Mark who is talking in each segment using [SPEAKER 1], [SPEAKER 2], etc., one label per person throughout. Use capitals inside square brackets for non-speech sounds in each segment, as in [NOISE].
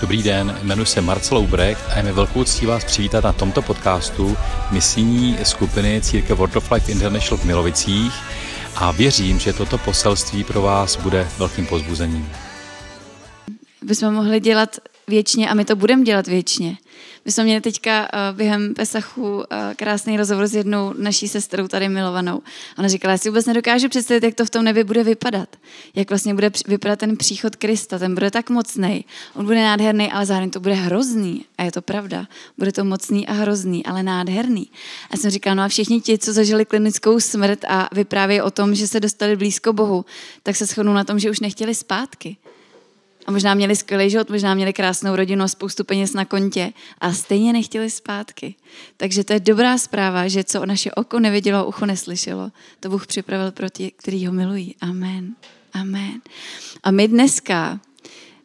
[SPEAKER 1] Dobrý den, jmenuji se Marcel Ubrecht a je mi velkou ctí vás přivítat na tomto podcastu misijní skupiny Církev World of Life International v Milovicích a věřím, že toto poselství pro vás bude velkým pozbuzením.
[SPEAKER 2] Bychom mohli dělat věčně a my to budeme dělat věčně. My jsme měli teďka uh, během Pesachu uh, krásný rozhovor s jednou naší sestrou tady milovanou. Ona říkala, já si vůbec nedokážu představit, jak to v tom nebi bude vypadat. Jak vlastně bude vypadat ten příchod Krista. Ten bude tak mocný. On bude nádherný, ale zároveň to bude hrozný. A je to pravda. Bude to mocný a hrozný, ale nádherný. A jsem říkala, no a všichni ti, co zažili klinickou smrt a vyprávějí o tom, že se dostali blízko Bohu, tak se shodnou na tom, že už nechtěli zpátky a možná měli skvělý život, možná měli krásnou rodinu spoustu peněz na kontě a stejně nechtěli zpátky. Takže to je dobrá zpráva, že co naše oko nevidělo, ucho neslyšelo, to Bůh připravil pro ty, kteří ho milují. Amen. Amen. A my dneska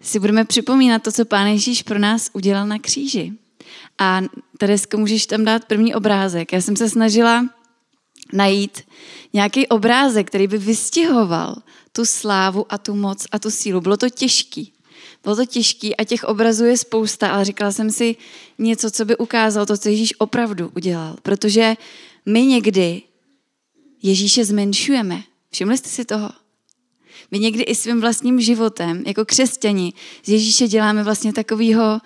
[SPEAKER 2] si budeme připomínat to, co Pán Ježíš pro nás udělal na kříži. A Teresko, můžeš tam dát první obrázek. Já jsem se snažila najít nějaký obrázek, který by vystihoval tu slávu a tu moc a tu sílu. Bylo to těžký. Bylo to těžký a těch obrazů je spousta, ale říkala jsem si něco, co by ukázalo to, co Ježíš opravdu udělal. Protože my někdy Ježíše zmenšujeme. Všimli jste si toho? My někdy i svým vlastním životem, jako křesťani, z Ježíše děláme vlastně takového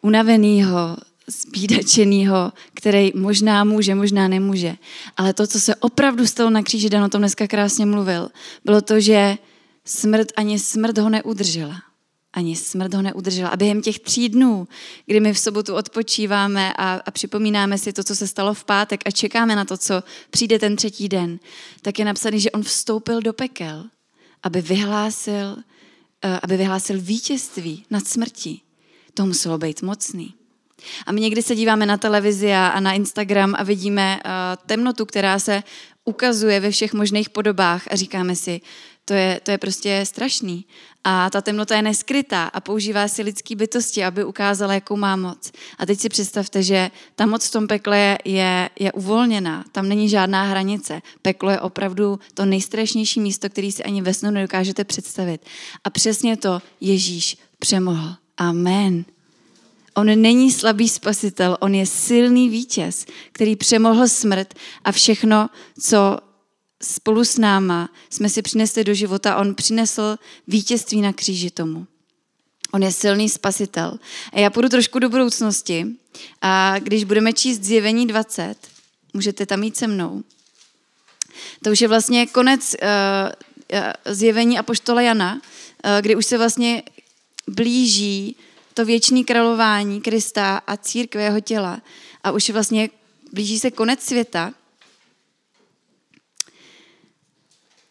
[SPEAKER 2] unaveného, zbídačenýho, který možná může, možná nemůže. Ale to, co se opravdu stalo na kříži, Dan o tom dneska krásně mluvil, bylo to, že smrt ani smrt ho neudržela. Ani smrt ho neudržela. A během těch tří dnů, kdy my v sobotu odpočíváme a, a připomínáme si to, co se stalo v pátek a čekáme na to, co přijde ten třetí den, tak je napsaný, že on vstoupil do pekel, aby vyhlásil, eh, aby vyhlásil vítězství nad smrtí. To muselo být mocný. A my někdy se díváme na televizi a na Instagram a vidíme uh, temnotu, která se ukazuje ve všech možných podobách a říkáme si, to je, to je prostě strašný. A ta temnota je neskrytá a používá si lidský bytosti, aby ukázala, jakou má moc. A teď si představte, že ta moc v tom pekle je, je uvolněná. Tam není žádná hranice. Peklo je opravdu to nejstrašnější místo, který si ani ve snu nedokážete představit. A přesně to Ježíš přemohl. Amen. On není slabý spasitel, on je silný vítěz, který přemohl smrt a všechno, co spolu s náma jsme si přinesli do života, on přinesl vítězství na kříži tomu. On je silný spasitel. A já půjdu trošku do budoucnosti a když budeme číst zjevení 20, můžete tam jít se mnou. To už je vlastně konec uh, zjevení Apoštola Jana, uh, kdy už se vlastně blíží to věčné králování Krista a církve jeho těla. A už vlastně blíží se konec světa.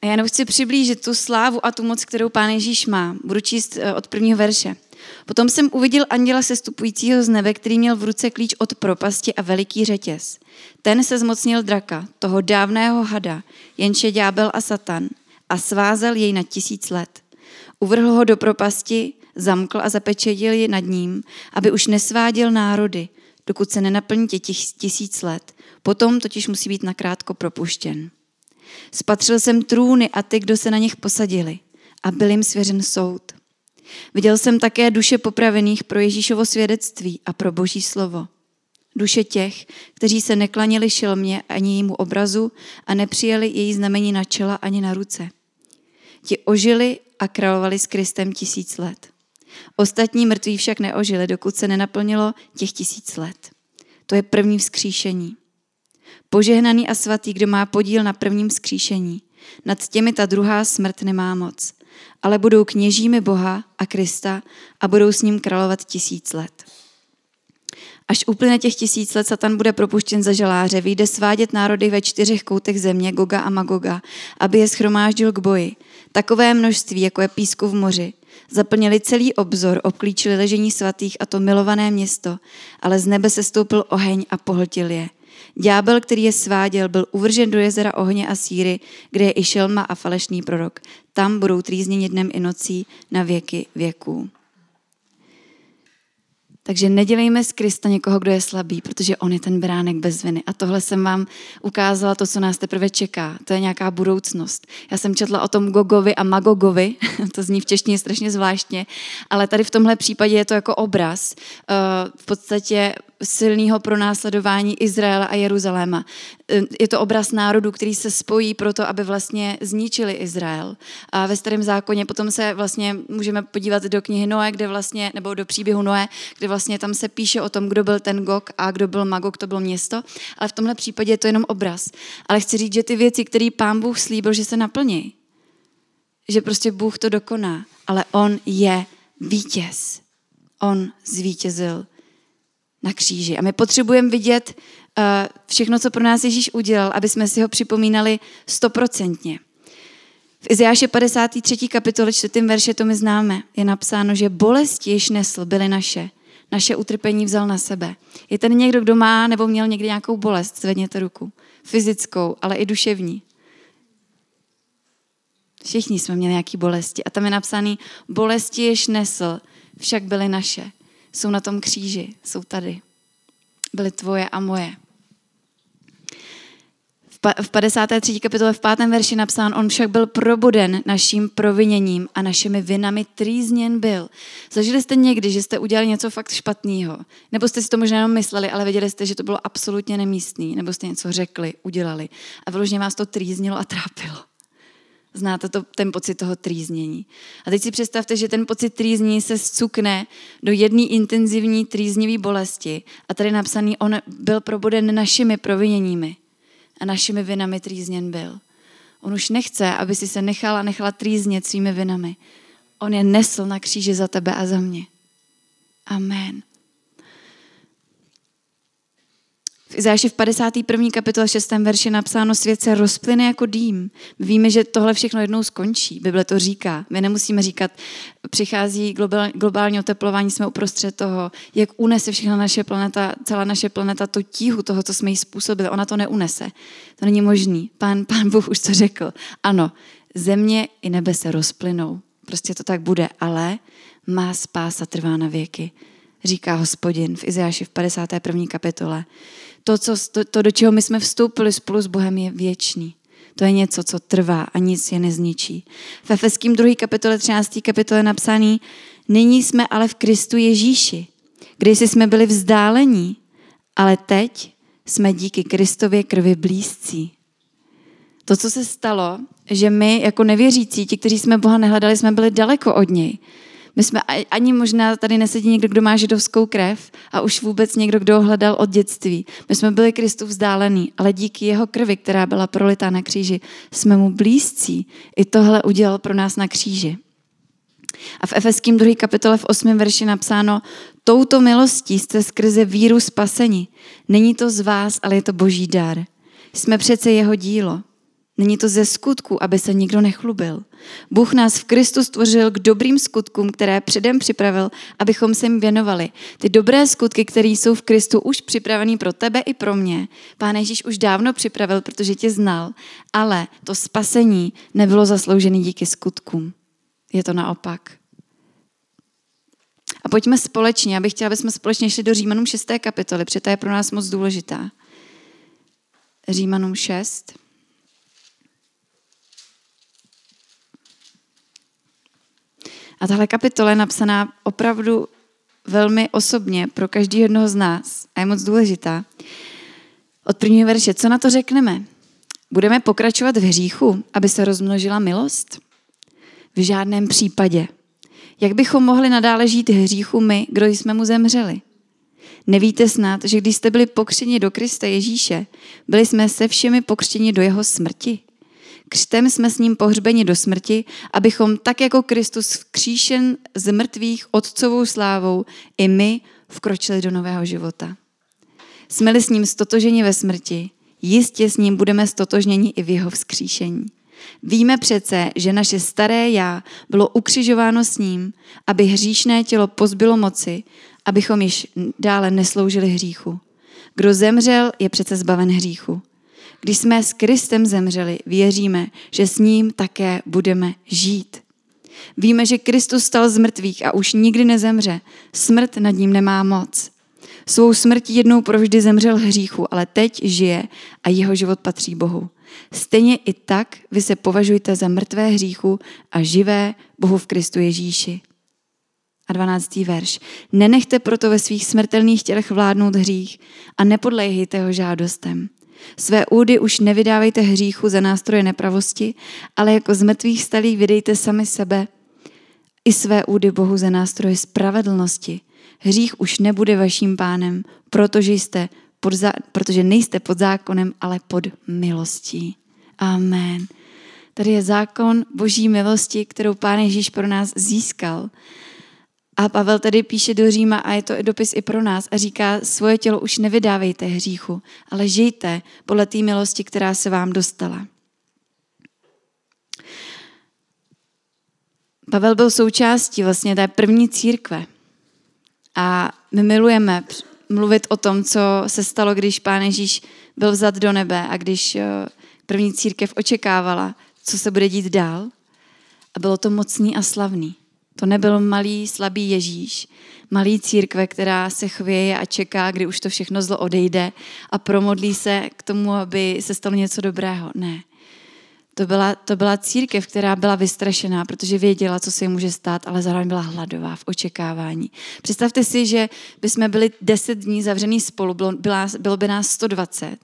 [SPEAKER 2] A já jenom chci přiblížit tu slávu a tu moc, kterou Pán Ježíš má. Budu číst eh, od prvního verše. Potom jsem uviděl anděla sestupujícího z nebe, který měl v ruce klíč od propasti a veliký řetěz. Ten se zmocnil draka, toho dávného hada, jenž je ďábel a satan, a svázel jej na tisíc let. Uvrhl ho do propasti zamkl a zapečetil ji nad ním, aby už nesváděl národy, dokud se nenaplní těch tisíc let. Potom totiž musí být nakrátko propuštěn. Spatřil jsem trůny a ty, kdo se na nich posadili a byl jim svěřen soud. Viděl jsem také duše popravených pro Ježíšovo svědectví a pro Boží slovo. Duše těch, kteří se neklanili šelmě ani jejímu obrazu a nepřijeli její znamení na čela ani na ruce. Ti ožili a královali s Kristem tisíc let. Ostatní mrtví však neožili, dokud se nenaplnilo těch tisíc let. To je první vzkříšení. Požehnaný a svatý, kdo má podíl na prvním vzkříšení. Nad těmi ta druhá smrt nemá moc. Ale budou kněžími Boha a Krista a budou s ním královat tisíc let. Až uplyne těch tisíc let, Satan bude propuštěn za žaláře, vyjde svádět národy ve čtyřech koutech země, Goga a Magoga, aby je schromáždil k boji. Takové množství, jako je písku v moři. Zaplnili celý obzor, obklíčili ležení svatých a to milované město, ale z nebe se stoupil oheň a pohltil je. Ďábel, který je sváděl, byl uvržen do jezera ohně a síry, kde je i šelma a falešný prorok. Tam budou trýzněni dnem i nocí na věky věků. Takže nedělejme z Krista někoho, kdo je slabý, protože on je ten bránek bez viny. A tohle jsem vám ukázala, to, co nás teprve čeká. To je nějaká budoucnost. Já jsem četla o tom Gogovi a Magogovi, [LAUGHS] to zní v češtině strašně zvláštně, ale tady v tomhle případě je to jako obraz. Eh, v podstatě silného pronásledování Izraela a Jeruzaléma. Je to obraz národu, který se spojí proto, aby vlastně zničili Izrael. A ve starém zákoně potom se vlastně můžeme podívat do knihy Noé, kde vlastně, nebo do příběhu Noé, kde vlastně tam se píše o tom, kdo byl ten Gog a kdo byl Magog, to bylo město. Ale v tomhle případě je to jenom obraz. Ale chci říct, že ty věci, které pán Bůh slíbil, že se naplní, že prostě Bůh to dokoná, ale on je vítěz. On zvítězil na kříži. A my potřebujeme vidět uh, všechno, co pro nás Ježíš udělal, aby jsme si ho připomínali stoprocentně. V Izajáše 53. kapitole 4. verše to my známe. Je napsáno, že bolesti, jež nesl, byly naše. Naše utrpení vzal na sebe. Je ten někdo, kdo má nebo měl někdy nějakou bolest? Zvedněte ruku. Fyzickou, ale i duševní. Všichni jsme měli nějaké bolesti. A tam je napsaný, bolesti, jež nesl, však byly naše jsou na tom kříži, jsou tady. Byly tvoje a moje. V 53. kapitole v 5. verši napsán, on však byl probuden naším proviněním a našimi vinami trýzněn byl. Zažili jste někdy, že jste udělali něco fakt špatného? Nebo jste si to možná jenom mysleli, ale věděli jste, že to bylo absolutně nemístný? Nebo jste něco řekli, udělali a vyloženě vás to trýznilo a trápilo? Znáte to, ten pocit toho trýznění. A teď si představte, že ten pocit trýznění se zcukne do jedné intenzivní trýznivé bolesti. A tady napsaný, on byl proboden našimi proviněními a našimi vinami trýzněn byl. On už nechce, aby si se nechala, nechala trýznět svými vinami. On je nesl na kříži za tebe a za mě. Amen. V Izáši v 51. kapitole 6. verši napsáno, svět se rozplyne jako dým. My víme, že tohle všechno jednou skončí. Bible to říká. My nemusíme říkat, přichází globální oteplování, jsme uprostřed toho, jak unese všechna naše planeta, celá naše planeta to tíhu toho, co jsme jí způsobili. Ona to neunese. To není možný. Pán, pán Bůh už to řekl. Ano, země i nebe se rozplynou. Prostě to tak bude, ale má spása trvá na věky říká hospodin v Izajáši v 51. kapitole to, co, to, to, do čeho my jsme vstoupili spolu s Bohem, je věčný. To je něco, co trvá a nic je nezničí. V Efeským 2. kapitole 13. kapitole napsaný, nyní jsme ale v Kristu Ježíši. Když jsme byli vzdálení, ale teď jsme díky Kristově krvi blízcí. To, co se stalo, že my jako nevěřící, ti, kteří jsme Boha nehledali, jsme byli daleko od něj. My jsme ani možná tady nesedí někdo, kdo má židovskou krev a už vůbec někdo, kdo ho hledal od dětství. My jsme byli Kristu vzdálený, ale díky jeho krvi, která byla prolitá na kříži, jsme mu blízcí. I tohle udělal pro nás na kříži. A v Efeským 2. kapitole v 8. verši napsáno, touto milostí jste skrze víru spaseni. Není to z vás, ale je to boží dar. Jsme přece jeho dílo. Není to ze skutku, aby se nikdo nechlubil. Bůh nás v Kristu stvořil k dobrým skutkům, které předem připravil, abychom se jim věnovali. Ty dobré skutky, které jsou v Kristu už připravený pro tebe i pro mě, Pán Ježíš už dávno připravil, protože tě znal, ale to spasení nebylo zasloužené díky skutkům. Je to naopak. A pojďme společně, abych chtěla, aby jsme společně šli do Římanům 6. kapitoly, protože ta je pro nás moc důležitá. Římanům 6. A tahle kapitola je napsaná opravdu velmi osobně pro každý jednoho z nás a je moc důležitá. Od prvního verše, co na to řekneme? Budeme pokračovat v hříchu, aby se rozmnožila milost? V žádném případě. Jak bychom mohli nadále žít hříchu my, kdo jsme mu zemřeli? Nevíte snad, že když jste byli pokřtěni do Krista Ježíše, byli jsme se všemi pokřtěni do jeho smrti? Křtem jsme s ním pohřbeni do smrti, abychom tak jako Kristus vkříšen z mrtvých otcovou slávou i my vkročili do nového života. Jsme-li s ním stotoženi ve smrti, jistě s ním budeme stotožněni i v jeho vzkříšení. Víme přece, že naše staré já bylo ukřižováno s ním, aby hříšné tělo pozbylo moci, abychom již dále nesloužili hříchu. Kdo zemřel, je přece zbaven hříchu. Když jsme s Kristem zemřeli, věříme, že s ním také budeme žít. Víme, že Kristus stal z mrtvých a už nikdy nezemře. Smrt nad ním nemá moc. Svou smrtí jednou provždy zemřel hříchu, ale teď žije a jeho život patří Bohu. Stejně i tak vy se považujte za mrtvé hříchu a živé Bohu v Kristu Ježíši. A 12. verš. Nenechte proto ve svých smrtelných tělech vládnout hřích a nepodlejhejte ho žádostem. Své údy už nevydávejte hříchu za nástroje nepravosti, ale jako z mrtvých stalých vydejte sami sebe i své údy Bohu za nástroje spravedlnosti. Hřích už nebude vaším pánem, protože, jste pod za, protože nejste pod zákonem, ale pod milostí. Amen. Tady je zákon boží milosti, kterou Pán Ježíš pro nás získal. A Pavel tady píše do Říma a je to dopis i pro nás a říká, svoje tělo už nevydávejte hříchu, ale žijte podle té milosti, která se vám dostala. Pavel byl součástí vlastně té první církve. A my milujeme mluvit o tom, co se stalo, když Pán Ježíš byl vzat do nebe a když eh, první církev očekávala, co se bude dít dál. A bylo to mocný a slavný. To nebyl malý, slabý Ježíš, malý církve, která se chvěje a čeká, kdy už to všechno zlo odejde a promodlí se k tomu, aby se stalo něco dobrého. Ne. To byla, to byla církev, která byla vystrašená, protože věděla, co se jí může stát, ale zároveň byla hladová v očekávání. Představte si, že bychom byli deset dní zavřený spolu, bylo, bylo by nás 120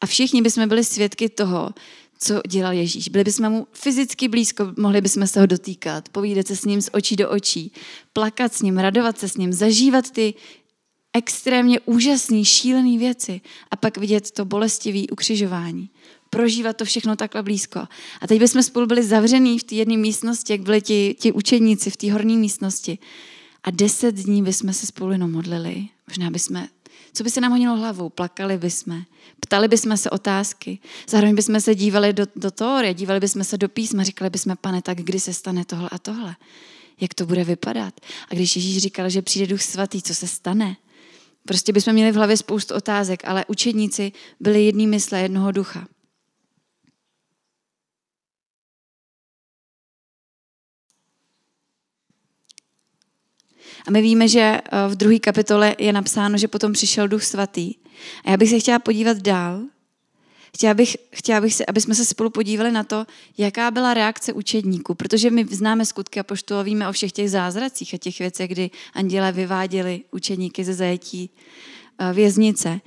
[SPEAKER 2] a všichni bychom byli svědky toho, co dělal Ježíš. Byli bychom mu fyzicky blízko, mohli bychom se ho dotýkat, povídat se s ním z očí do očí, plakat s ním, radovat se s ním, zažívat ty extrémně úžasné, šílené věci a pak vidět to bolestivé ukřižování. Prožívat to všechno takhle blízko. A teď bychom spolu byli zavřený v té jedné místnosti, jak byli ti, ti učeníci v té horní místnosti. A deset dní bychom se spolu jenom modlili. Možná bychom co by se nám honilo hlavou? Plakali bychom, ptali bychom se otázky, zároveň bychom se dívali do, do teorie, dívali bychom se do písma, říkali bychom, pane, tak kdy se stane tohle a tohle? Jak to bude vypadat? A když Ježíš říkal, že přijde duch svatý, co se stane? Prostě bychom měli v hlavě spoustu otázek, ale učedníci byli jedný mysle, jednoho ducha. A my víme, že eh, v druhé kapitole je napsáno, že potom přišel Duch Svatý. A já bych se chtěla podívat dál. Chtěla bych, chtěla bych se, aby jsme se spolu podívali na to, jaká byla reakce učedníků, protože my známe skutky a poštola víme o všech těch zázracích a těch věcech, kdy anděle vyváděli učedníky ze zajetí eh, věznice.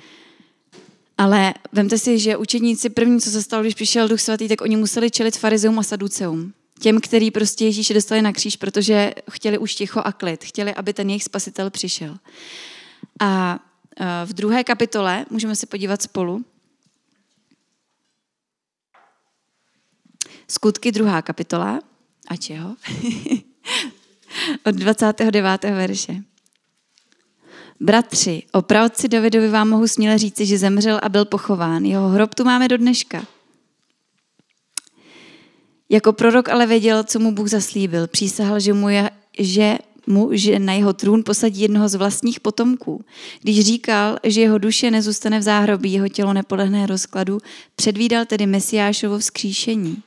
[SPEAKER 2] Ale vemte si, že učedníci první, co se stalo, když přišel Duch Svatý, tak oni museli čelit farizeum a saduceum těm, který prostě Ježíše dostali na kříž, protože chtěli už ticho a klid, chtěli, aby ten jejich spasitel přišel. A v druhé kapitole, můžeme se podívat spolu, Skutky druhá kapitola, a čeho? [LAUGHS] Od 29. verše. Bratři, o pravci Davidovi vám mohu směle říci, že zemřel a byl pochován. Jeho hrob tu máme do dneška. Jako prorok ale věděl, co mu Bůh zaslíbil. Přísahal, že mu, je, že mu, že na jeho trůn posadí jednoho z vlastních potomků. Když říkal, že jeho duše nezůstane v záhrobí, jeho tělo nepodlehne rozkladu, předvídal tedy Mesiášovo vzkříšení.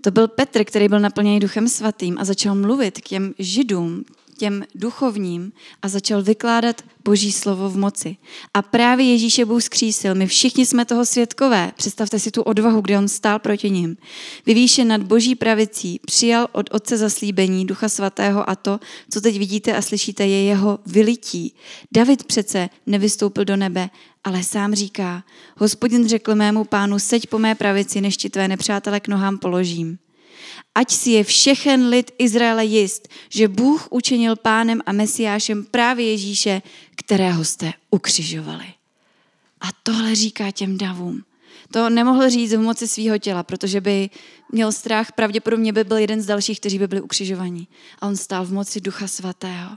[SPEAKER 2] To byl Petr, který byl naplněný duchem svatým a začal mluvit k těm židům, těm duchovním a začal vykládat boží slovo v moci. A právě Ježíše Bůh skřísil. My všichni jsme toho svědkové. Představte si tu odvahu, kde on stál proti ním. Vyvýšen nad boží pravicí přijal od Otce zaslíbení Ducha Svatého a to, co teď vidíte a slyšíte, je jeho vylití. David přece nevystoupil do nebe, ale sám říká, hospodin řekl mému pánu, seď po mé pravici, než ti tvé nepřátele k nohám položím ať si je všechen lid Izraele jist, že Bůh učinil pánem a mesiášem právě Ježíše, kterého jste ukřižovali. A tohle říká těm davům. To nemohl říct v moci svého těla, protože by měl strach, pravděpodobně by byl jeden z dalších, kteří by byli ukřižovaní. A on stál v moci Ducha Svatého.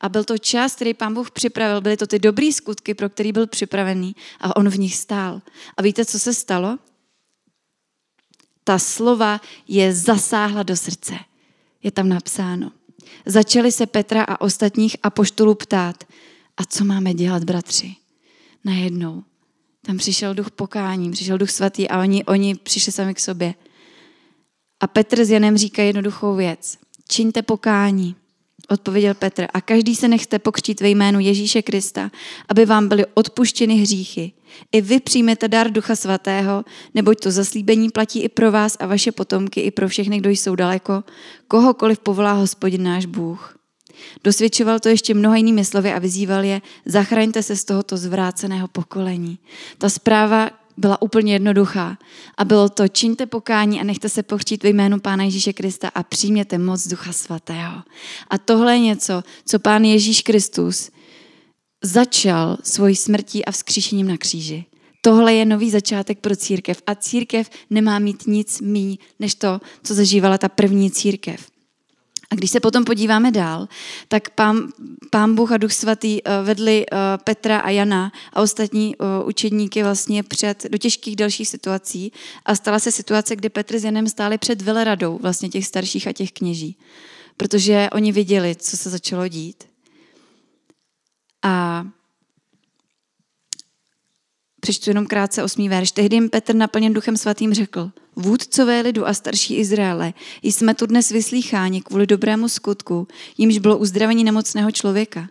[SPEAKER 2] A byl to čas, který pán Bůh připravil, byly to ty dobré skutky, pro který byl připravený a on v nich stál. A víte, co se stalo? Ta slova je zasáhla do srdce. Je tam napsáno. Začali se Petra a ostatních apoštolů ptát, a co máme dělat, bratři? Najednou. Tam přišel duch pokání, přišel duch svatý a oni, oni přišli sami k sobě. A Petr s Janem říká jednoduchou věc. Čiňte pokání, odpověděl Petr, a každý se nechte pokřtít ve jménu Ježíše Krista, aby vám byly odpuštěny hříchy. I vy přijmete dar Ducha Svatého, neboť to zaslíbení platí i pro vás a vaše potomky, i pro všechny, kdo jsou daleko, kohokoliv povolá hospodin náš Bůh. Dosvědčoval to ještě mnoha jinými slovy a vyzýval je, zachraňte se z tohoto zvráceného pokolení. Ta zpráva byla úplně jednoduchá. A bylo to, čiňte pokání a nechte se pochřít ve jménu Pána Ježíše Krista a přijměte moc Ducha Svatého. A tohle je něco, co Pán Ježíš Kristus začal svojí smrtí a vzkříšením na kříži. Tohle je nový začátek pro církev a církev nemá mít nic mý, než to, co zažívala ta první církev. A když se potom podíváme dál, tak pán, pán Bůh a Duch Svatý eh, vedli eh, Petra a Jana a ostatní eh, učedníky vlastně před, do těžkých dalších situací a stala se situace, kdy Petr s Janem stáli před veleradou vlastně těch starších a těch kněží, protože oni viděli, co se začalo dít. A přečtu jenom krátce osmý verš. Tehdy jim Petr naplněn duchem svatým řekl, vůdcové lidu a starší Izraele, jsme tu dnes vyslýcháni kvůli dobrému skutku, jimž bylo uzdravení nemocného člověka.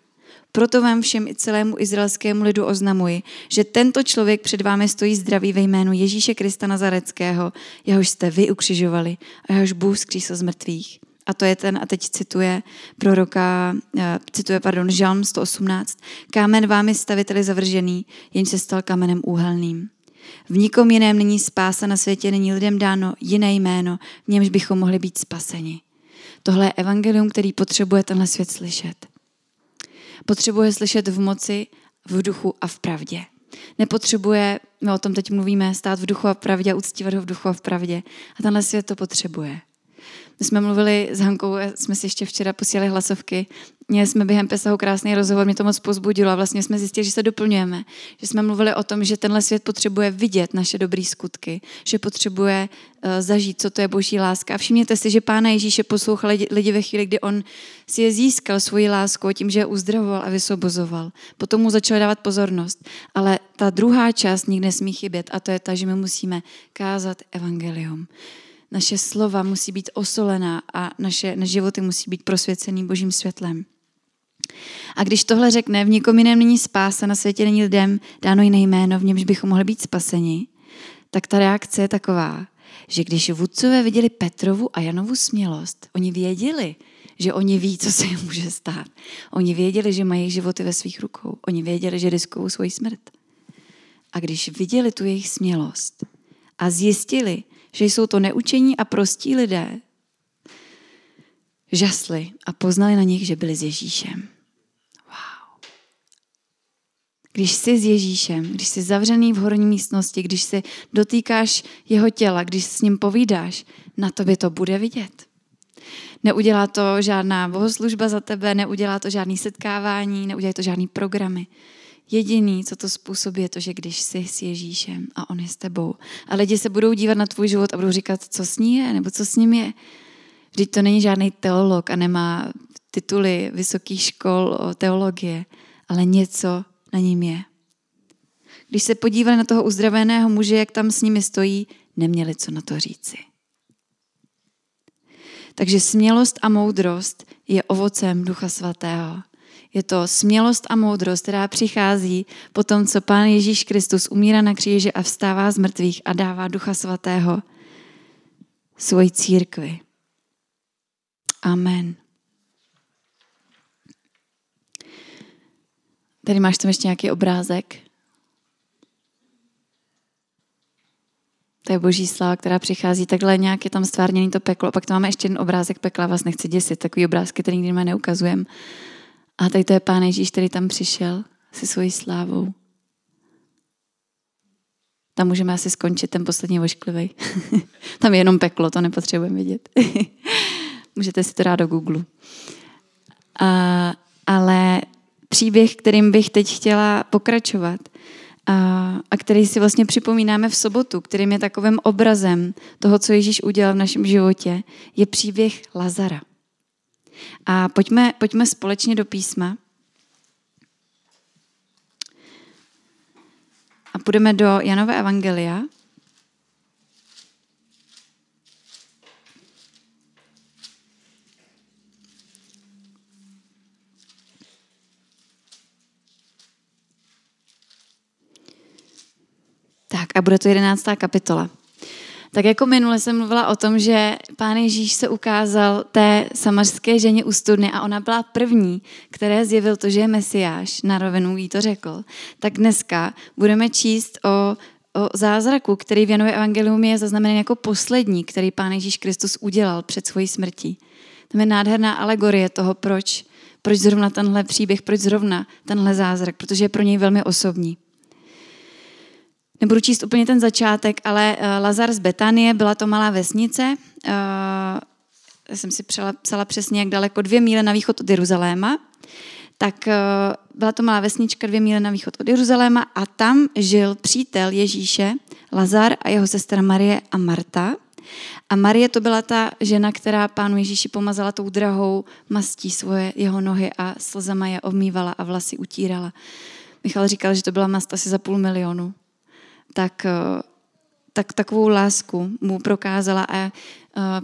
[SPEAKER 2] Proto vám všem i celému izraelskému lidu oznamuji, že tento člověk před vámi stojí zdravý ve jménu Ježíše Krista Nazareckého, jehož jste vy ukřižovali a jehož Bůh zkřísil z mrtvých. A to je ten, a teď cituje proroka, eh, cituje, pardon, Žalm 118. Kámen vámi staviteli zavržený, jen se stal kamenem úhelným. V nikom jiném není spása na světě, není lidem dáno jiné jméno, v němž bychom mohli být spaseni. Tohle je evangelium, který potřebuje tenhle svět slyšet. Potřebuje slyšet v moci, v duchu a v pravdě. Nepotřebuje, my o tom teď mluvíme, stát v duchu a v pravdě a uctívat ho v duchu a v pravdě. A tenhle svět to potřebuje. My jsme mluvili s Hankou, jsme si ještě včera posílali hlasovky. Měli jsme během Pesahu krásný rozhovor, mě to moc pozbudilo a vlastně jsme zjistili, že se doplňujeme. Že jsme mluvili o tom, že tenhle svět potřebuje vidět naše dobré skutky, že potřebuje uh, zažít, co to je boží láska. A všimněte si, že Pána Ježíše poslouchali lidi ve chvíli, kdy on si je získal svoji lásku tím, že je uzdravoval a vysobozoval. Potom mu začal dávat pozornost. Ale ta druhá část nikdy nesmí chybět a to je ta, že my musíme kázat evangelium naše slova musí být osolená a naše, naše životy musí být prosvěcený božím světlem. A když tohle řekne, v nikom jiném není spása, na světě není lidem dáno jiné jméno, v němž bychom mohli být spaseni, tak ta reakce je taková, že když vůdcové viděli Petrovu a Janovu smělost, oni věděli, že oni ví, co se jim může stát. Oni věděli, že mají životy ve svých rukou. Oni věděli, že riskují svoji smrt. A když viděli tu jejich smělost a zjistili, že jsou to neučení a prostí lidé, žasli a poznali na nich, že byli s Ježíšem. Wow. Když jsi s Ježíšem, když jsi zavřený v horní místnosti, když si dotýkáš jeho těla, když s ním povídáš, na tobě to bude vidět. Neudělá to žádná bohoslužba za tebe, neudělá to žádný setkávání, neudělá to žádný programy. Jediný, co to způsobí, je to, že když jsi s Ježíšem a on je s tebou a lidi se budou dívat na tvůj život a budou říkat, co s ní je, nebo co s ním je. Vždyť to není žádný teolog a nemá tituly vysokých škol o teologie, ale něco na ním je. Když se podívali na toho uzdraveného muže, jak tam s nimi stojí, neměli co na to říci. Takže smělost a moudrost je ovocem Ducha Svatého. Je to smělost a moudrost, která přichází po tom, co Pán Ježíš Kristus umírá na kříži a vstává z mrtvých a dává Ducha Svatého svoji církvi. Amen. Tady máš tam ještě nějaký obrázek. To je boží sláva, která přichází takhle nějak je tam stvárněný to peklo. Pak tam máme ještě jeden obrázek pekla, vás nechci děsit, takový obrázky, který nikdy neukazujeme. A tady to je Pán Ježíš, který tam přišel se svojí slávou. Tam můžeme asi skončit ten poslední ošklivý. [LAUGHS] tam je jenom peklo, to nepotřebujeme vidět. [LAUGHS] Můžete si to dát do Google. A, ale příběh, kterým bych teď chtěla pokračovat a, a který si vlastně připomínáme v sobotu, kterým je takovým obrazem toho, co Ježíš udělal v našem životě, je příběh Lazara. A pojďme, pojďme společně do písma. A půjdeme do Janové Evangelia. Tak a bude to jedenáctá kapitola. Tak jako minule jsem mluvila o tom, že pán Ježíš se ukázal té samařské ženě u studny a ona byla první, které zjevil to, že je mesiáš, na rovinu jí to řekl. Tak dneska budeme číst o, o zázraku, který v Janové evangelium je zaznamenán jako poslední, který pán Ježíš Kristus udělal před svojí smrtí. To je nádherná alegorie toho, proč, proč zrovna tenhle příběh, proč zrovna tenhle zázrak, protože je pro něj velmi osobní. Nebudu číst úplně ten začátek, ale uh, Lazar z Betanie byla to malá vesnice. Uh, jsem si psala přesně, jak daleko, dvě míle na východ od Jeruzaléma. Tak uh, byla to malá vesnička dvě míle na východ od Jeruzaléma a tam žil přítel Ježíše, Lazar a jeho sestra Marie a Marta. A Marie to byla ta žena, která pánu Ježíši pomazala tou drahou mastí svoje jeho nohy a slzama je omývala a vlasy utírala. Michal říkal, že to byla mast asi za půl milionu tak, eh, tak takovou lásku mu prokázala a eh,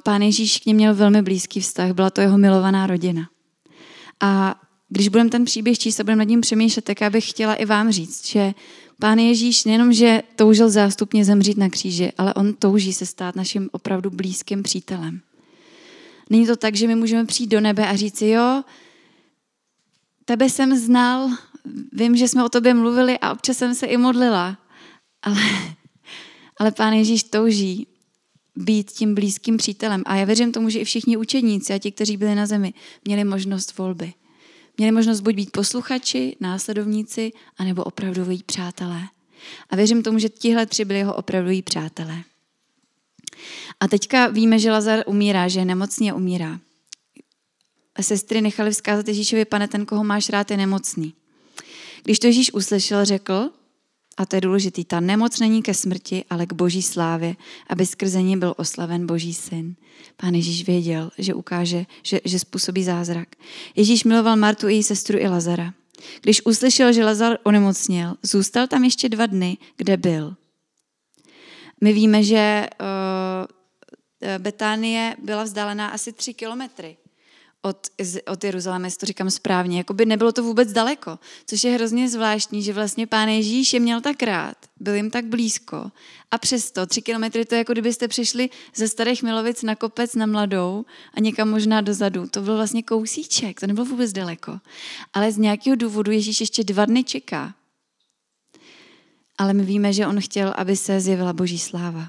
[SPEAKER 2] pán Ježíš k něm měl velmi blízký vztah, byla to jeho milovaná rodina. A když budeme ten příběh číst a budeme nad ním přemýšlet, tak já bych chtěla i vám říct, že pán Ježíš nejenom, že toužil zástupně zemřít na kříži, ale on touží se stát naším opravdu blízkým přítelem. Není to tak, že my můžeme přijít do nebe a říct jo, tebe jsem znal, vím, že jsme o tobě mluvili a občas jsem se i modlila, ale, ale pán Ježíš touží být tím blízkým přítelem. A já věřím tomu, že i všichni učedníci a ti, kteří byli na zemi, měli možnost volby. Měli možnost buď být posluchači, následovníci, anebo opravdoví přátelé. A věřím tomu, že tihle tři byli jeho opravdoví přátelé. A teďka víme, že Lazar umírá, že je nemocný a umírá. Sestry nechali vzkázat Ježíšovi, pane, ten, koho máš rád, je nemocný. Když to Ježíš uslyšel, řekl, a to je důležitý, ta nemoc není ke smrti, ale k boží slávě, aby skrze ní byl oslaven boží syn. Pán Ježíš věděl, že ukáže, že, že způsobí zázrak. Ježíš miloval Martu i její sestru i Lazara. Když uslyšel, že Lazar onemocněl, zůstal tam ještě dva dny, kde byl. My víme, že uh, Betánie byla vzdálená asi tři kilometry od, od Jeruzaléma, jestli to říkám správně. Jakoby nebylo to vůbec daleko, což je hrozně zvláštní, že vlastně pán Ježíš je měl tak rád, byl jim tak blízko a přesto tři kilometry to je jako kdybyste přišli ze Starých Milovic na kopec na Mladou a někam možná dozadu. To byl vlastně kousíček, to nebylo vůbec daleko. Ale z nějakého důvodu Ježíš ještě dva dny čeká. Ale my víme, že on chtěl, aby se zjevila boží sláva.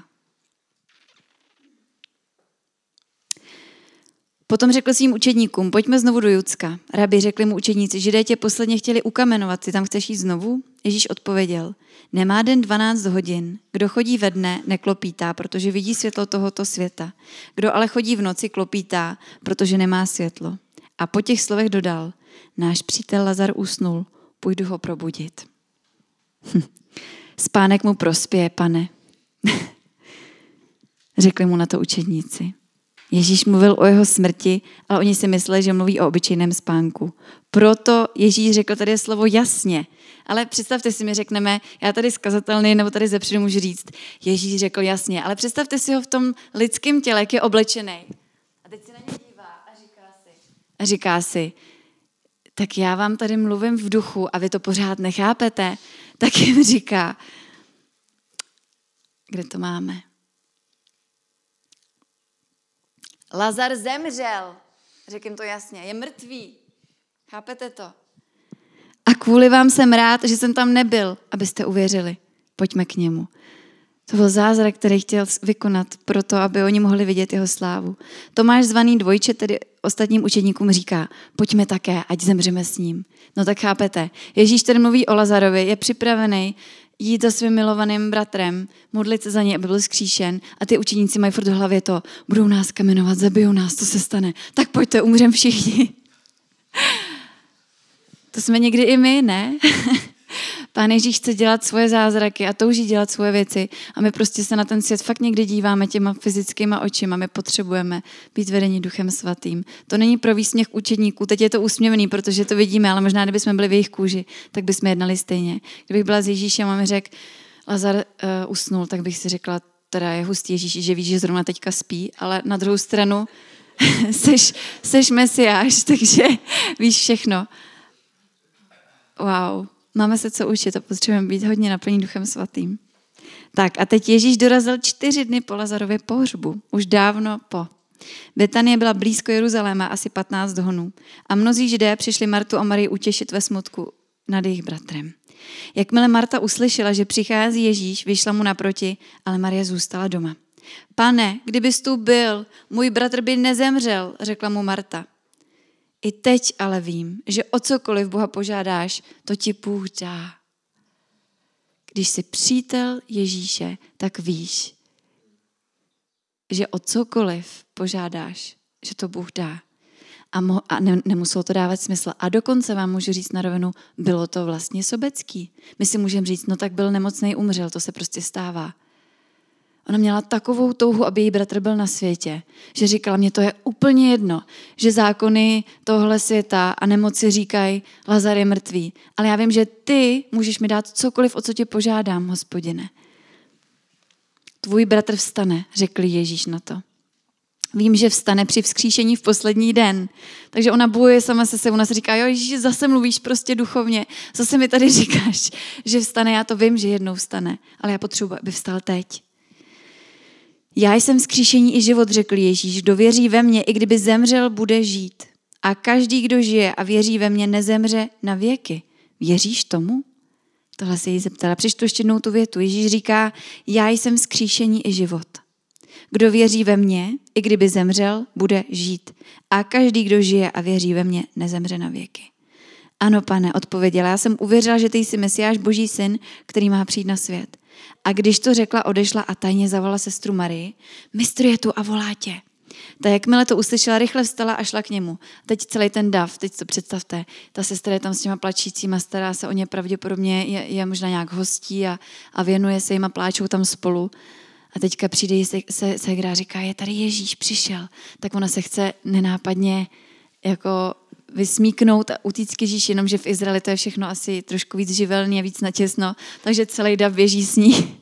[SPEAKER 2] Potom řekl svým učedníkům, pojďme znovu do Judska. Rabi řekli mu učedníci, židé tě posledně chtěli ukamenovat, ty tam chceš jít znovu? Ježíš odpověděl, nemá den 12 hodin, kdo chodí ve dne, neklopítá, protože vidí světlo tohoto světa. Kdo ale chodí v noci, klopítá, protože nemá světlo. A po těch slovech dodal, náš přítel Lazar usnul, půjdu ho probudit. [LAUGHS] Spánek mu prospěje, pane. [LAUGHS] Řekli mu na to učedníci. Ježíš mluvil o jeho smrti, ale oni si mysleli, že mluví o obyčejném spánku. Proto Ježíš řekl tady slovo jasně. Ale představte si, my řekneme, já tady zkazatelný nebo tady zepředu můžu říct, Ježíš řekl jasně, ale představte si ho v tom lidském těle, jak je oblečený. A teď se na ně dívá a říká si, a říká si, tak já vám tady mluvím v duchu a vy to pořád nechápete. Tak jim říká, kde to máme? Lazar zemřel. Řekl to jasně, je mrtvý. Chápete to? A kvůli vám jsem rád, že jsem tam nebyl, abyste uvěřili. Pojďme k němu. To byl zázrak, který chtěl vykonat proto, aby oni mohli vidět jeho slávu. Tomáš zvaný dvojče tedy ostatním učedníkům říká, pojďme také, ať zemřeme s ním. No tak chápete, Ježíš tady mluví o Lazarovi, je připravený jít za svým milovaným bratrem, modlit se za něj, aby byl zkříšen a ty učeníci mají furt v hlavě to, budou nás kamenovat, zabijou nás, to se stane. Tak pojďte, umřem všichni. [LAUGHS] To jsme někdy i my, ne? [LAUGHS] Pán Ježíš chce dělat svoje zázraky a touží dělat svoje věci a my prostě se na ten svět fakt někdy díváme těma fyzickýma očima. My potřebujeme být vedeni duchem svatým. To není pro výsměch učedníků, teď je to úsměvný, protože to vidíme, ale možná kdybychom byli v jejich kůži, tak bychom jednali stejně. Kdybych byla s Ježíšem a mi řekl, Lazar uh, usnul, tak bych si řekla, teda je hustý Ježíš, že víš, že zrovna teďka spí, ale na druhou stranu [LAUGHS] seš, seš mesiáš, [LAUGHS] takže víš všechno. Wow. Máme se co učit a potřebujeme být hodně naplní duchem svatým. Tak a teď Ježíš dorazil čtyři dny po Lazarově pohřbu, už dávno po. Betanie byla blízko Jeruzaléma, asi 15 honů. A mnozí židé přišli Martu a Marii utěšit ve smutku nad jejich bratrem. Jakmile Marta uslyšela, že přichází Ježíš, vyšla mu naproti, ale Marie zůstala doma. Pane, kdybys tu byl, můj bratr by nezemřel, řekla mu Marta. I teď ale vím, že o cokoliv Boha požádáš, to ti Bůh dá. Když jsi přítel Ježíše, tak víš, že o cokoliv požádáš, že to Bůh dá. A, mo- a ne- nemuselo to dávat smysl. A dokonce vám můžu říct na rovinu, bylo to vlastně sobecký. My si můžeme říct, no tak byl nemocný, umřel, to se prostě stává. Ona měla takovou touhu, aby její bratr byl na světě, že říkala, mě to je úplně jedno, že zákony tohle světa a nemoci říkají, Lazar je mrtvý. Ale já vím, že ty můžeš mi dát cokoliv, o co tě požádám, hospodine. Tvůj bratr vstane, řekl Ježíš na to. Vím, že vstane při vzkříšení v poslední den. Takže ona bojuje sama se sebou. Ona se říká, jo, Ježíš, zase mluvíš prostě duchovně. Zase mi tady říkáš, že vstane. Já to vím, že jednou vstane. Ale já potřebuji, aby vstal teď. Já jsem vzkříšení i život, řekl Ježíš. Kdo věří ve mně, i kdyby zemřel, bude žít. A každý, kdo žije a věří ve mně, nezemře na věky. Věříš tomu? Tohle se jí zeptala. Přečtu ještě jednou tu větu. Ježíš říká, já jsem vzkříšení i život. Kdo věří ve mě, i kdyby zemřel, bude žít. A každý, kdo žije a věří ve mě, nezemře na věky. Ano, pane, odpověděla. Já jsem uvěřila, že ty jsi Mesiáš, boží syn, který má přijít na svět. A když to řekla, odešla a tajně zavolala sestru Marii. Mistr je tu a volá tě. Ta jakmile to uslyšela, rychle vstala a šla k němu. Teď celý ten dav, teď to představte, ta sestra je tam s těma plačícíma, stará se o ně pravděpodobně, je, je možná nějak hostí a, a věnuje se jim a pláčou tam spolu. A teďka přijde se, se, se a říká, je tady Ježíš, přišel. Tak ona se chce nenápadně jako vysmíknout a utíct k jenomže v Izraeli to je všechno asi trošku víc živelný a víc natěsno, takže celý dav běží s ní.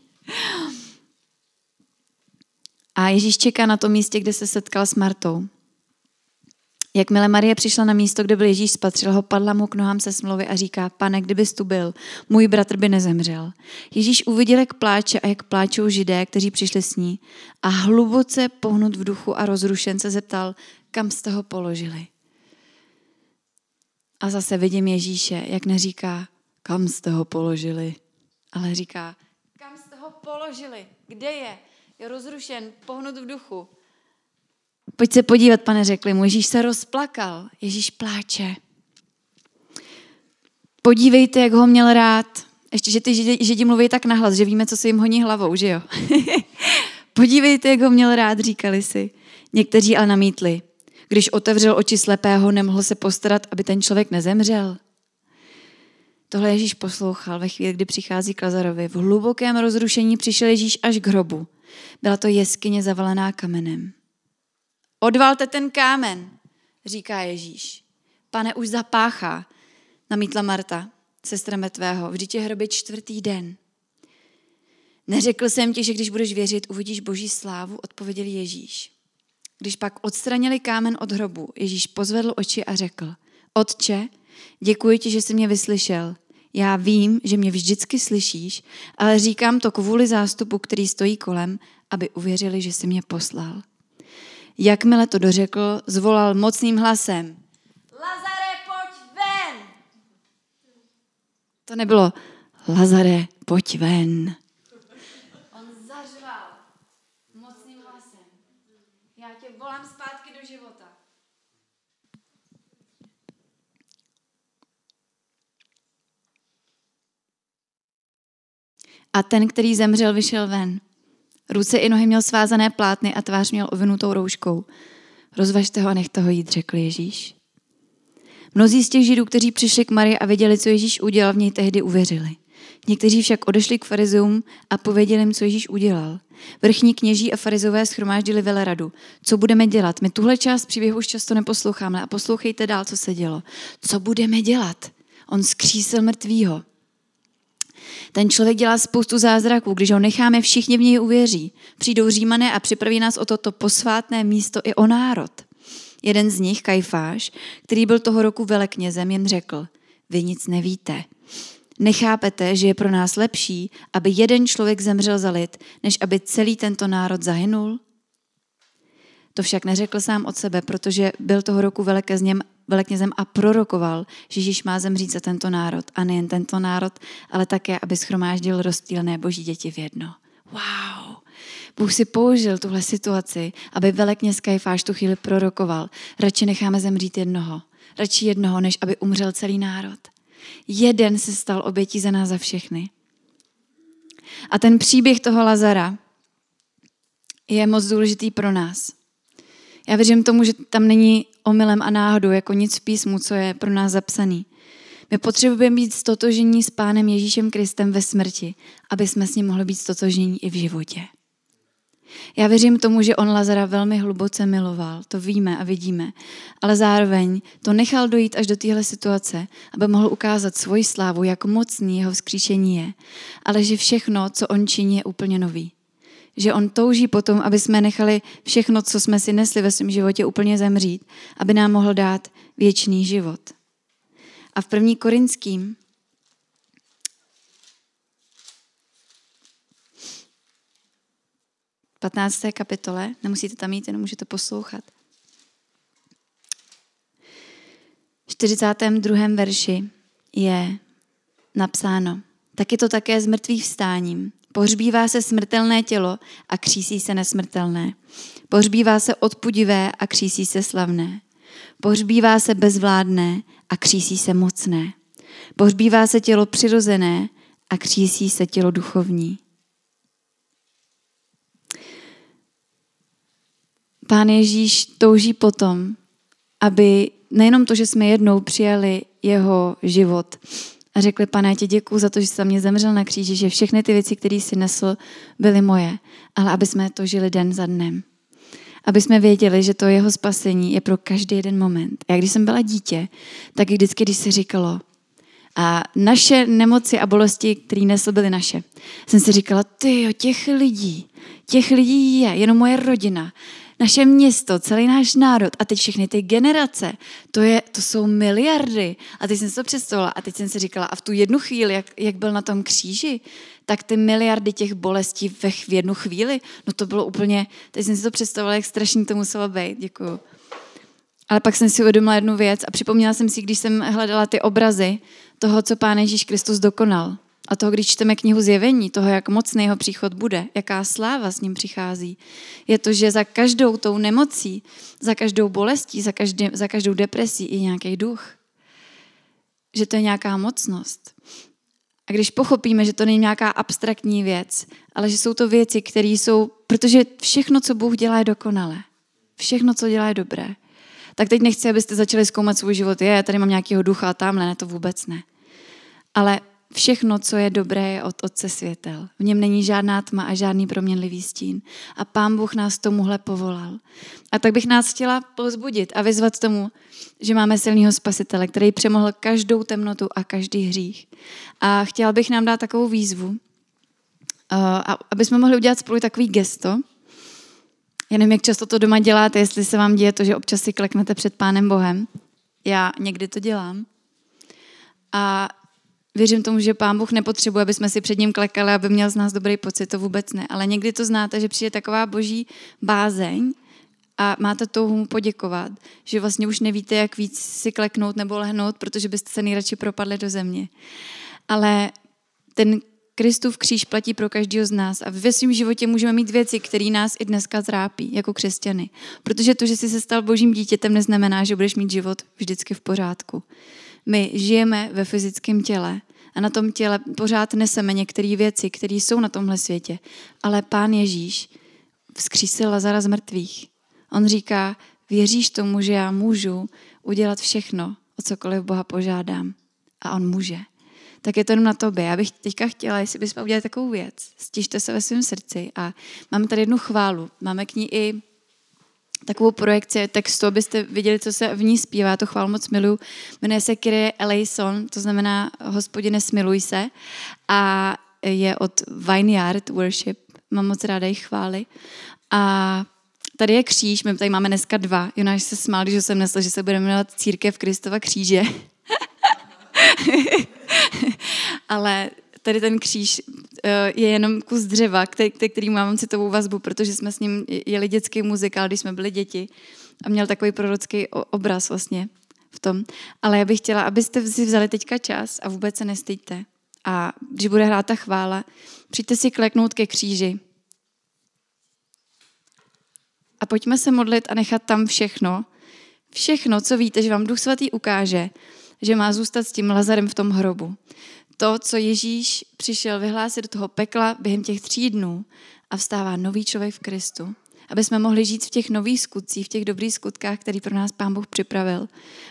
[SPEAKER 2] A Ježíš čeká na tom místě, kde se setkal s Martou. Jakmile Marie přišla na místo, kde byl Ježíš, spatřil ho, padla mu k nohám se smlouvy a říká, pane, kdybys tu byl, můj bratr by nezemřel. Ježíš uviděl, jak pláče a jak pláčou židé, kteří přišli s ní a hluboce pohnut v duchu a rozrušen se zeptal, kam jste ho položili. A zase vidím Ježíše, jak neříká, kam jste ho položili, ale říká, kam jste ho položili, kde je? Je rozrušen, pohnut v duchu. Pojď se podívat, pane, řekli mu. Ježíš se rozplakal. Ježíš pláče. Podívejte, jak ho měl rád. Ještě, že ty židi, židi mluví tak nahlas, že víme, co se jim honí hlavou, že jo? [LAUGHS] Podívejte, jak ho měl rád, říkali si. Někteří ale namítli. Když otevřel oči slepého, nemohl se postarat, aby ten člověk nezemřel. Tohle Ježíš poslouchal ve chvíli, kdy přichází k Lazarovi. V hlubokém rozrušení přišel Ježíš až k hrobu. Byla to jeskyně zavalená kamenem. Odvalte ten kámen, říká Ježíš. Pane, už zapáchá, namítla Marta, sestra mrtvého. Vždyť je hrobě čtvrtý den. Neřekl jsem ti, že když budeš věřit, uvidíš boží slávu, odpověděl Ježíš. Když pak odstranili kámen od hrobu, Ježíš pozvedl oči a řekl, Otče, děkuji ti, že jsi mě vyslyšel. Já vím, že mě vždycky slyšíš, ale říkám to kvůli zástupu, který stojí kolem, aby uvěřili, že jsi mě poslal. Jakmile to dořekl, zvolal mocným hlasem. Lazare, pojď ven! To nebylo Lazare, pojď ven. On zařval mocným hlasem. Já tě volám zpátky do života. A ten, který zemřel, vyšel ven. Ruce i nohy měl svázané plátny a tvář měl ovinutou rouškou. Rozvažte ho a nechte ho jít, řekl Ježíš. Mnozí z těch židů, kteří přišli k Marii a viděli, co Ježíš udělal, v něj tehdy uvěřili. Někteří však odešli k farizům a pověděli jim, co Ježíš udělal. Vrchní kněží a farizové schromáždili veleradu. Co budeme dělat? My tuhle část příběhu už často neposloucháme a poslouchejte dál, co se dělo. Co budeme dělat? On skřísil mrtvýho. Ten člověk dělá spoustu zázraků, když ho necháme, všichni v něj uvěří. Přijdou římané a připraví nás o toto posvátné místo i o národ. Jeden z nich, Kajfáš, který byl toho roku veleknězem, jen řekl, vy nic nevíte. Nechápete, že je pro nás lepší, aby jeden člověk zemřel za lid, než aby celý tento národ zahynul? To však neřekl sám od sebe, protože byl toho roku veleknězem, veleknězem a prorokoval, že Ježíš má zemřít za tento národ. A nejen tento národ, ale také, aby schromáždil rozstýlené boží děti v jedno. Wow! Bůh si použil tuhle situaci, aby velekněz Kajfáš tu chvíli prorokoval. Radši necháme zemřít jednoho. Radši jednoho, než aby umřel celý národ. Jeden se stal obětí za nás za všechny. A ten příběh toho Lazara je moc důležitý pro nás. Já věřím tomu, že tam není omylem a náhodou jako nic v písmu, co je pro nás zapsaný. My potřebujeme být stotožení s Pánem Ježíšem Kristem ve smrti, aby jsme s ním mohli být stotožení i v životě. Já věřím tomu, že on Lazara velmi hluboce miloval, to víme a vidíme, ale zároveň to nechal dojít až do téhle situace, aby mohl ukázat svoji slávu, jak mocný jeho vzkříšení je, ale že všechno, co on činí, je úplně nový. Že on touží potom, aby jsme nechali všechno, co jsme si nesli ve svém životě, úplně zemřít, aby nám mohl dát věčný život. A v první korinským 15. kapitole, nemusíte tam jít, jenom můžete poslouchat. V 42. verši je napsáno, tak je to také s mrtvých vstáním. Pohřbívá se smrtelné tělo a křísí se nesmrtelné. Pohřbívá se odpudivé a křísí se slavné. Pohřbívá se bezvládné a křísí se mocné. Pohřbívá se tělo přirozené a křísí se tělo duchovní. Pán Ježíš touží potom, aby nejenom to, že jsme jednou přijali jeho život a řekli, pane, ti děkuju za to, že jsi za mě zemřel na kříži, že všechny ty věci, které jsi nesl, byly moje, ale aby jsme to žili den za dnem. Aby jsme věděli, že to jeho spasení je pro každý jeden moment. Já když jsem byla dítě, tak vždycky, když se říkalo, a naše nemoci a bolesti, které nesl, byly naše. Jsem si říkala, ty těch lidí, těch lidí je jenom moje rodina naše město, celý náš národ a teď všechny ty generace, to, je, to jsou miliardy. A teď jsem si to představila a teď jsem si říkala, a v tu jednu chvíli, jak, jak byl na tom kříži, tak ty miliardy těch bolestí ve, v jednu chvíli, no to bylo úplně, teď jsem si to představila, jak strašně to muselo být. Děkuju. Ale pak jsem si uvědomila jednu věc a připomněla jsem si, když jsem hledala ty obrazy toho, co Pán Ježíš Kristus dokonal. A toho, když čteme knihu zjevení, toho, jak mocný jeho příchod bude, jaká sláva s ním přichází, je to, že za každou tou nemocí, za každou bolestí, za, každý, za každou depresí je nějaký duch. Že to je nějaká mocnost. A když pochopíme, že to není nějaká abstraktní věc, ale že jsou to věci, které jsou, protože všechno, co Bůh dělá, je dokonalé. Všechno, co dělá, je dobré. Tak teď nechci, abyste začali zkoumat svůj život. Je, já tady mám nějakého ducha a tamhle, ne, to vůbec ne. Ale Všechno, co je dobré, je od Otce světel. V něm není žádná tma a žádný proměnlivý stín. A Pán Bůh nás tomuhle povolal. A tak bych nás chtěla pozbudit a vyzvat tomu, že máme silného spasitele, který přemohl každou temnotu a každý hřích. A chtěla bych nám dát takovou výzvu, aby jsme mohli udělat spolu takový gesto. Já nevím, jak často to doma děláte, jestli se vám děje to, že občas si kleknete před Pánem Bohem. Já někdy to dělám. A Věřím tomu, že Pán Bůh nepotřebuje, aby jsme si před ním klekali, aby měl z nás dobrý pocit, to vůbec ne. Ale někdy to znáte, že přijde taková boží bázeň a máte touhu mu poděkovat, že vlastně už nevíte, jak víc si kleknout nebo lehnout, protože byste se nejradši propadli do země. Ale ten Kristův kříž platí pro každého z nás a ve svém životě můžeme mít věci, které nás i dneska trápí jako křesťany. Protože to, že jsi se stal božím dítětem, neznamená, že budeš mít život vždycky v pořádku. My žijeme ve fyzickém těle a na tom těle pořád neseme některé věci, které jsou na tomhle světě. Ale Pán Ježíš vzkřísil Lazara z mrtvých. On říká, věříš tomu, že já můžu udělat všechno, o cokoliv Boha požádám. A on může. Tak je to jenom na tobě. Já bych teďka chtěla, jestli bychom udělali takovou věc. Stižte se ve svém srdci a máme tady jednu chválu. Máme k ní i takovou projekci textu, abyste viděli, co se v ní zpívá. To chvál moc miluju. Jmenuje se Kyrie eleison, to znamená hospodine smiluj se. A je od Vineyard Worship. Mám moc ráda jejich chvály. A tady je kříž, my tady máme dneska dva. Jonáš se smál, když jsem nesl, že se budeme jmenovat Církev Kristova kříže. [LAUGHS] ale tady ten kříž eh, je jenom kus dřeva, který, který mám citovou vazbu, protože jsme s ním jeli dětský muzikál, když jsme byli děti a měl takový prorocký obraz vlastně v tom. Ale já bych chtěla, abyste si vzali teďka čas a vůbec se nestýďte. A když bude hrát ta chvála, přijďte si kleknout ke kříži. A pojďme se modlit a nechat tam všechno, všechno, co víte, že vám Duch Svatý ukáže, že má zůstat s tím Lazarem v tom hrobu. To, co Ježíš přišel vyhlásit do toho pekla během těch tří dnů a vstává nový člověk v Kristu aby jsme mohli žít v těch nových skutcích, v těch dobrých skutkách, který pro nás Pán Bůh připravil.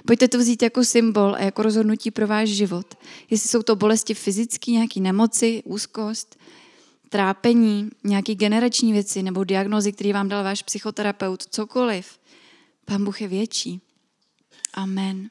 [SPEAKER 2] Pojďte to vzít jako symbol a jako rozhodnutí pro váš život. Jestli jsou to bolesti fyzické, nějaké nemoci, úzkost, trápení, nějaké generační věci nebo diagnozy, které vám dal váš psychoterapeut, cokoliv. Pán Bůh je větší. Amen.